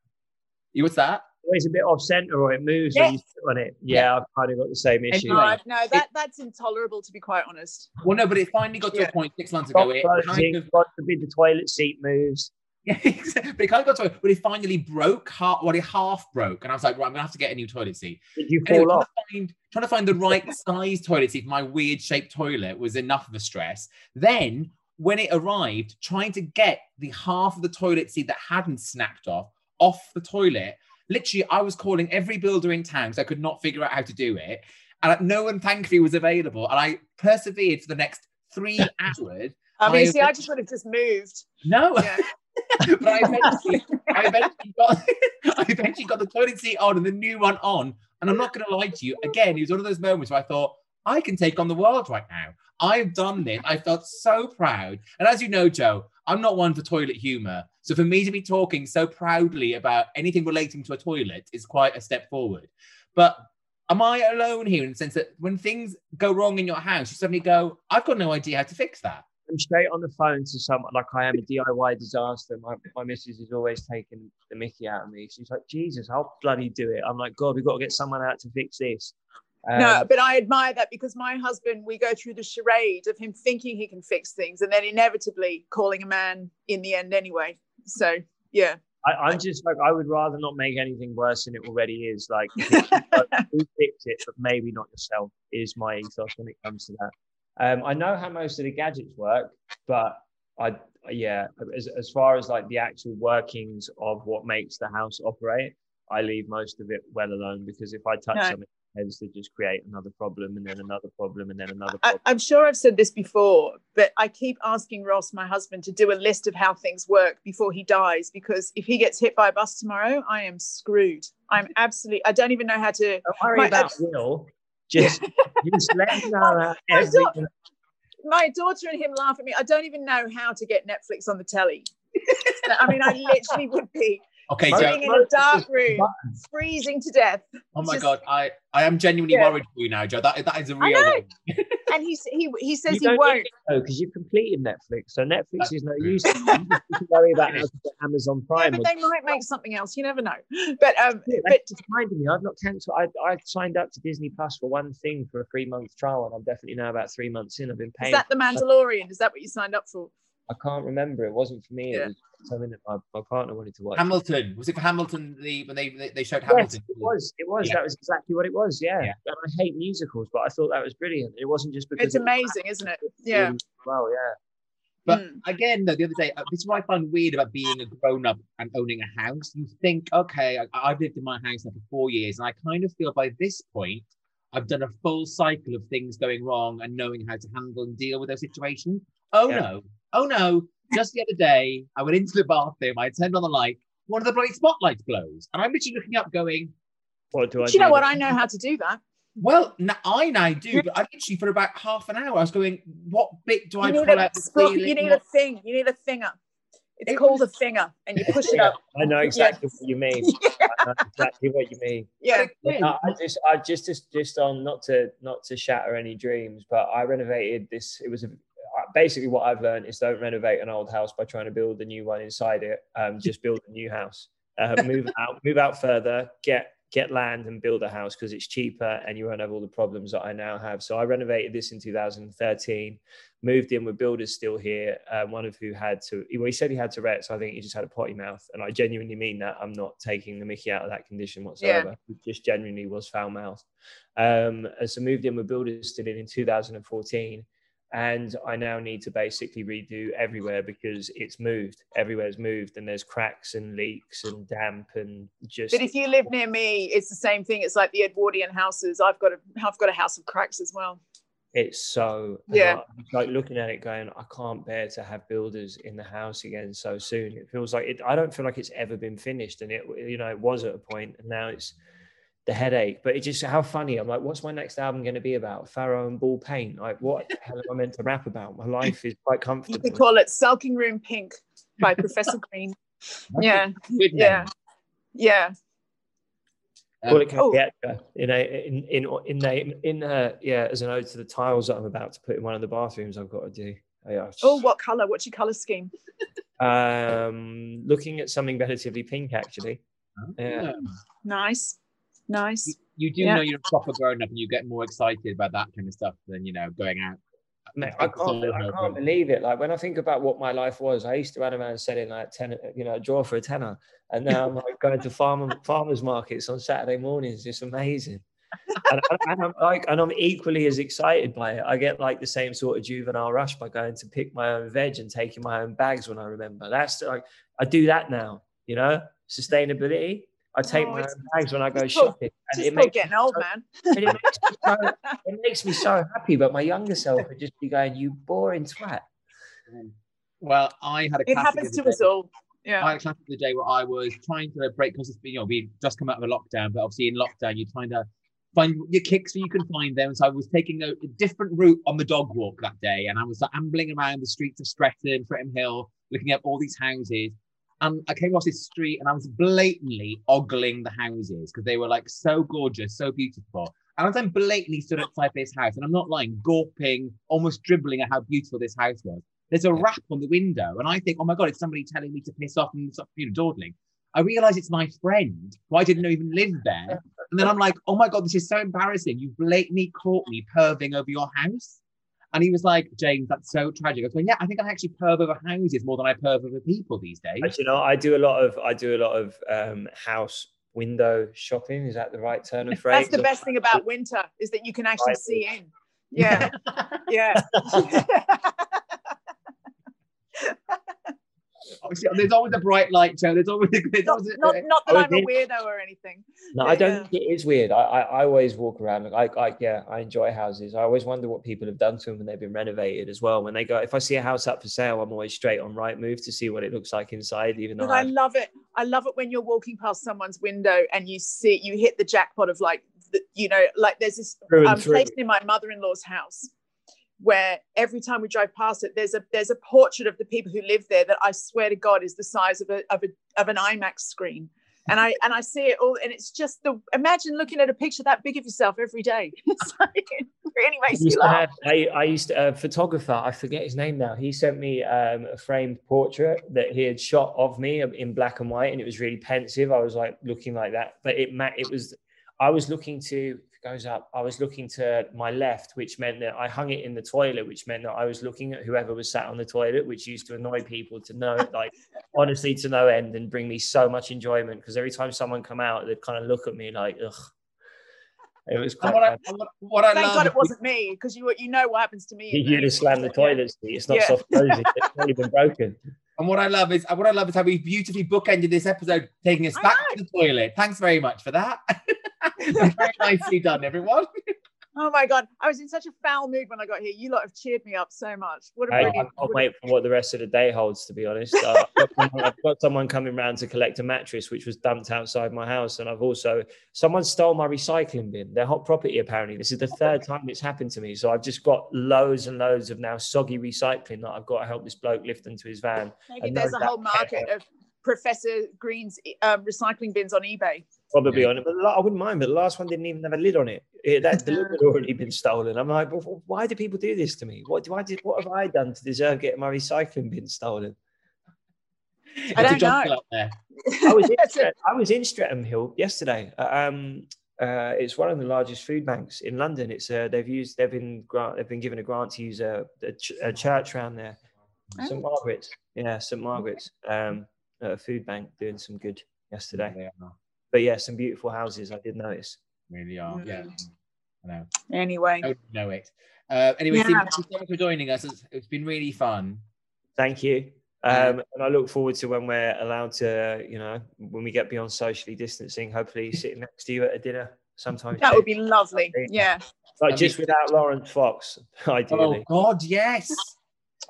you what's that? always a bit off center or it moves when you Yes. sit on it. Yeah, I've kind of got the same issue. Anyway. No, no, that that's intolerable to be quite honest. Well, no, but it finally got to Yeah. a point six months ago. Stop It closing, kind of God forbid the toilet seat moves. Yeah, but it kind of got to but it finally broke, half, well, it half broke. And I was like, right, I'm gonna have to get a new toilet seat. Did you Anyway, fall trying, off? to find, trying to find the right size toilet seat for my weird shaped toilet was enough of a stress. Then, when it arrived, trying to get the half of the toilet seat that hadn't snapped off off the toilet, literally, I was calling every builder in town because I could not figure out how to do it. And no one, thankfully, was available. And I persevered for the next three hours. I mean, I- see, I just would have just moved. No, Yeah. But I eventually, I eventually got, I eventually got the toilet seat on and the new one on. And I'm not going to lie to you. Again, it was one of those moments where I thought, I can take on the world right now. I've done this. I felt so proud. And as you know, Joe, I'm not one for toilet humor. So for me to be talking so proudly about anything relating to a toilet is quite a step forward. But am I alone here in the sense that when things go wrong in your house, you suddenly go, I've got no idea how to fix that? I'm straight on the phone to someone like I am a DIY disaster. My, my missus is always taking the mickey out of me. She's like, Jesus, I'll bloody do it. I'm like, God, we've got to get someone out to fix this. no, Um, but I admire that because my husband, we go through the charade of him thinking he can fix things and then inevitably calling a man in the end anyway. So yeah. I, I'm just like, I would rather not make anything worse than it already is. Like, who fix it, but maybe not yourself, is my ethos when it comes to that. Um, I know how most of the gadgets work, but I, yeah, as, as far as like the actual workings of what makes the house operate, I leave most of it well alone because if I touch No. something, it tends to just create another problem and then another problem and then another I, problem. I'm sure I've said this before, but I keep asking Ross, my husband, to do a list of how things work before he dies because if he gets hit by a bus tomorrow, I am screwed. I'm absolutely, I don't even know how to. Don't worry my- about Will. Just, just let me know how My everything. My daughter and him laugh at me. I don't even know how to get Netflix on the telly. I mean, I literally would be Okay, Most- Joe. in a dark room, freezing to death. Oh my Just- god, I I am genuinely Yeah. worried for you now, Joe. That that is a real. know. And he he he says You he won't. need it though, because you've completed Netflix. So Netflix That's is no true. use. you. You just need to worry about how to get Amazon Yeah, Prime. but they might make something else. You never know. But um, Yeah, but that's just me. I've not cancelled. I, I signed up to Disney Plus for one thing for a three month trial, and I'm definitely now about three months in. I've been paying. is that the Mandalorian? Is that what you signed up for? I can't remember. It wasn't for me. Yeah. It was something that my, my partner wanted to watch. Hamilton was it for Hamilton? The when they they, they showed Yes, Hamilton. it was. It was. Yeah. That was exactly what it was. Yeah. Yeah. And I hate musicals, but I thought that was brilliant. It wasn't just because It's amazing, isn't it? Yeah. really Well, yeah. But Mm. again, though, the other day, uh, this is what I find weird about being a grown up and owning a house. You think, okay, I, I've lived in my house now for four years, and I kind of feel by this point, I've done a full cycle of things going wrong and knowing how to handle and deal with those situations. Oh Yeah. no, oh no. Just the other day, I went into the bathroom, I turned on the light, one of the bloody spotlights blows. And I'm literally looking up going, What do I? Do you know what? I know how to do that. well, n- I now do, but I literally for about half an hour, I was going, what bit do I You need, pull a, out the spool- you need a thing. You need a finger. It's It called was- a finger, and you push it up. I know exactly what you mean. I know exactly what you mean. Yeah. No, I just, I just, just, just on not to, not to shatter any dreams, but I renovated this. It was a, basically what I've learned is don't renovate an old house by trying to build a new one inside it. Um, just build a new house. Uh, move out, move out further. Get get land and build a house because it's cheaper and you won't have all the problems that I now have. So I renovated this in 2013. Moved in with builders still here. Um, one of who had to, well, he said he had Tourette's. So I think he just had a potty mouth, and I genuinely mean that. I'm not taking the Mickey out of that condition whatsoever. It just genuinely was foul mouth. Um, and so moved in with builders still in in 2014. And I now need to basically redo everywhere because it's moved. Everywhere's moved, and there's cracks and leaks and damp and just. But if you live near me, it's the same thing. It's like the Edwardian houses. I've got a I've got a house of cracks as well. It's so Yeah. like, like looking at it, going, I can't bear to have builders in the house again so soon. It feels like it. I don't feel like it's ever been finished, and it you know it was at a point, and now it's the headache. But it just how funny. I'm like, what's my next album going to be about? Farrow and Ball paint. Like, what the hell am I meant to rap about? My life is quite You comfortable. could call it Sulking Room Pink by Professor Green. Yeah, Good yeah, name. yeah. Call it Oh. Capietta, you know, in in in name in uh yeah, as an ode to the tiles that I'm about to put in one of the bathrooms. I've got to do. Yeah. Oh, what color? What's your color scheme? Um, looking at something relatively pink, actually. Yeah. Nice, nice. You do Yeah. know you're a proper grown up and you get more excited about that kind of stuff than, you know, going out. Mate, I can't, I can't believe it. Like when I think about what my life was, I used to run around selling like ten, you know, a drawer for a tenner, and now I'm like going to farm farmers markets on Saturday mornings. It's amazing, and, and I'm like, and I'm equally as excited by it. I get like the same sort of juvenile rush by going to pick my own veg and taking my own bags when I remember. That's like I do that now. You know, sustainability. I take Oh, my own bags when I go it's shopping, It's and it makes getting old, so- man. it makes, me so, it makes me so happy. But my younger self would just be going, "You boring twat." Well, I had a It happens the to us all. Yeah. I had a classic the day where I was trying to break because you know we just come out of a lockdown, but obviously in lockdown you're trying to find your kicks where you can find them. So I was taking a, a different route on the dog walk that day, and I was like, ambling around the streets of Streatham, Streatham Hill, looking at all these houses. And I came across this street, and I was blatantly ogling the houses because they were like so gorgeous, so beautiful. And as I'm blatantly stood outside this house, and I'm not lying, gawping, almost dribbling at how beautiful this house was. There's a rap on the window, and I think, oh my god, it's somebody telling me to piss off and stop, you know, dawdling. I realize it's my friend who I didn't know even lived there. And then I'm like, oh my God, this is so embarrassing. You blatantly caught me perving over your house. And he was like, James, that's so tragic. I was going, yeah, I think I actually perv over houses more than I perv over people these days. Actually, you know, I do a lot of I do a lot of um, house window shopping. Is that the right turn of phrase? That's the best thing about winter is that you can actually Right. see in. Yeah. yeah. Obviously, there's always a bright light, Joe. There's always, there's not, always not, not that I'm a weirdo or anything. No, I don't yeah. it is weird. I, I, I always walk around. Like, I, yeah, I enjoy houses. I always wonder what people have done to them when they've been renovated as well. When they go, if I see a house up for sale, I'm always straight on Rightmove to see what it looks like inside, even though I I've- love it. I love it when you're walking past someone's window and you see you hit the jackpot of like, the, you know, like there's this um, place near my mother-in-law's house where every time we drive past it, there's a there's a portrait of the people who live there that I swear to God is the size of a of a of an IMAX screen. And I and I see it all, and it's just the imagine looking at a picture that big of yourself every day. It's like, it really I makes used you to laugh. have, I, I used to, a photographer, I forget his name now. He sent me um, a framed portrait that he had shot of me in black and white, and it was really pensive. I was like looking like that, but it it was, I was looking to, goes up, I was looking to my left, which meant that I hung it in the toilet, which meant that I was looking at whoever was sat on the toilet, which used to annoy people to know, like honestly to no end and bring me so much enjoyment because every time someone come out, they'd kind of look at me like, ugh. It was quite what I, fun. what, what I Thank love God it wasn't me because you you know what happens to me. You there. just slammed the toilet seat. It's not Yeah. soft closing. It's already been broken. And what I love is what I love is how we beautifully bookended this episode, taking us I back to the toilet. Thanks very much for that. very nicely done, everyone. Oh my God. I was in such a foul mood when I got here. You lot have cheered me up so much. What a I, I brilliant. can't wait for what the rest of the day holds. To be honest, Uh, I've, got someone, I've got someone coming round to collect a mattress which was dumped outside my house, and I've also someone stole my recycling bin. Their hot property apparently. This is the third time it's happened to me. So I've just got loads and loads of now soggy recycling that I've got to help this bloke lift into his van. Maybe and there's a whole market of Professor Green's um, recycling bins on eBay. Probably Yeah. on it, but I wouldn't mind. But the last one didn't even have a lid on it. it that the lid had already been stolen. I'm like, well, why do people do this to me? What do I do? What have I done to deserve getting my recycling bin stolen? It's I a don't know. there. I was in, That's it. Stre- I was in Streatham Hill yesterday. Uh, Um, uh, it's one of the largest food banks in London. It's uh, they've used they've been grant they've been given a grant to use a, a, ch- a church around there, St Margaret's. Yeah, St Margaret's. Um, a food bank doing some good yesterday. They But yeah, some beautiful houses. I did notice. really are. Yeah. I know. Anyway, Don't know it. Uh, anyway, Yeah. Steve, thank you so much for joining us. It's, it's been really fun. Thank you. Um, and I look forward to when we're allowed to, you know, when we get beyond socially distancing, hopefully sitting next to you at a dinner sometime. that would be lovely. Yeah. like I just mean- without Laurence Fox, ideally. Oh. God, yes.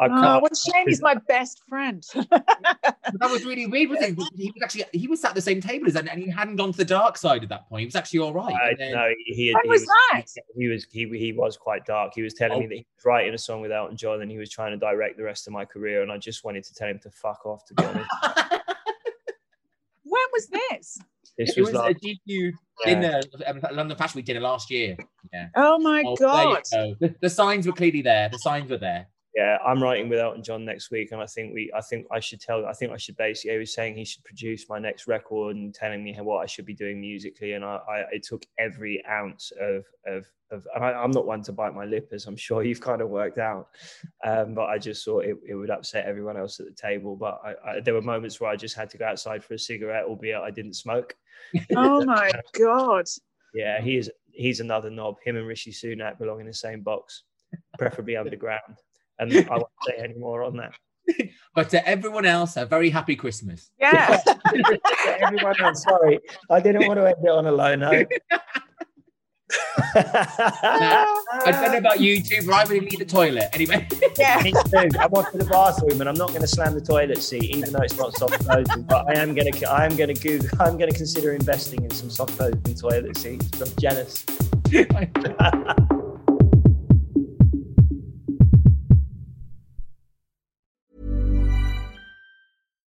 I Oh, can't. what a shame he's my best friend. that was really weird, wasn't it? He was actually he was sat at the same table as, and he hadn't gone to the dark side at that point. He was actually all right. I And then- know he, had, When he was was that? He, he was he, he was quite dark. He was telling me Oh. that he was writing a song with Elton John and he was trying to direct the rest of my career, and I just wanted to tell him to fuck off. To be honest, when was this? this it was, was a like GQ Yeah. dinner, um, London Fashion Week dinner last year. Yeah. Oh my Oh, god. go. The, the signs were clearly there. The signs were there. Yeah, I'm writing with Elton John next week, and I think we, I think I should tell, I think I should basically. He was saying he should produce my next record and telling me what I should be doing musically, and I, I it took every ounce of of of. And I, I'm not one to bite my lip, as I'm sure you've kind of worked out, um, but I just thought it, it would upset everyone else at the table. But I, I, there were moments where I just had to go outside for a cigarette, albeit I didn't smoke. Oh my god. Yeah, he is. He's another knob. Him and Rishi Sunak belong in the same box, preferably underground. And I won't say any more on that. But to everyone else, a very happy Christmas. Yeah. Everyone else, sorry, I didn't want to end it on a low note. I don't know about you two, but I really need the toilet. Anyway, yeah. Me too. I'm off to the bathroom, and I'm not going to slam the toilet seat, even though it's not soft closing. But I am going to, I am going to Google, I'm going to consider investing in some soft closing toilet seats. I'm jealous.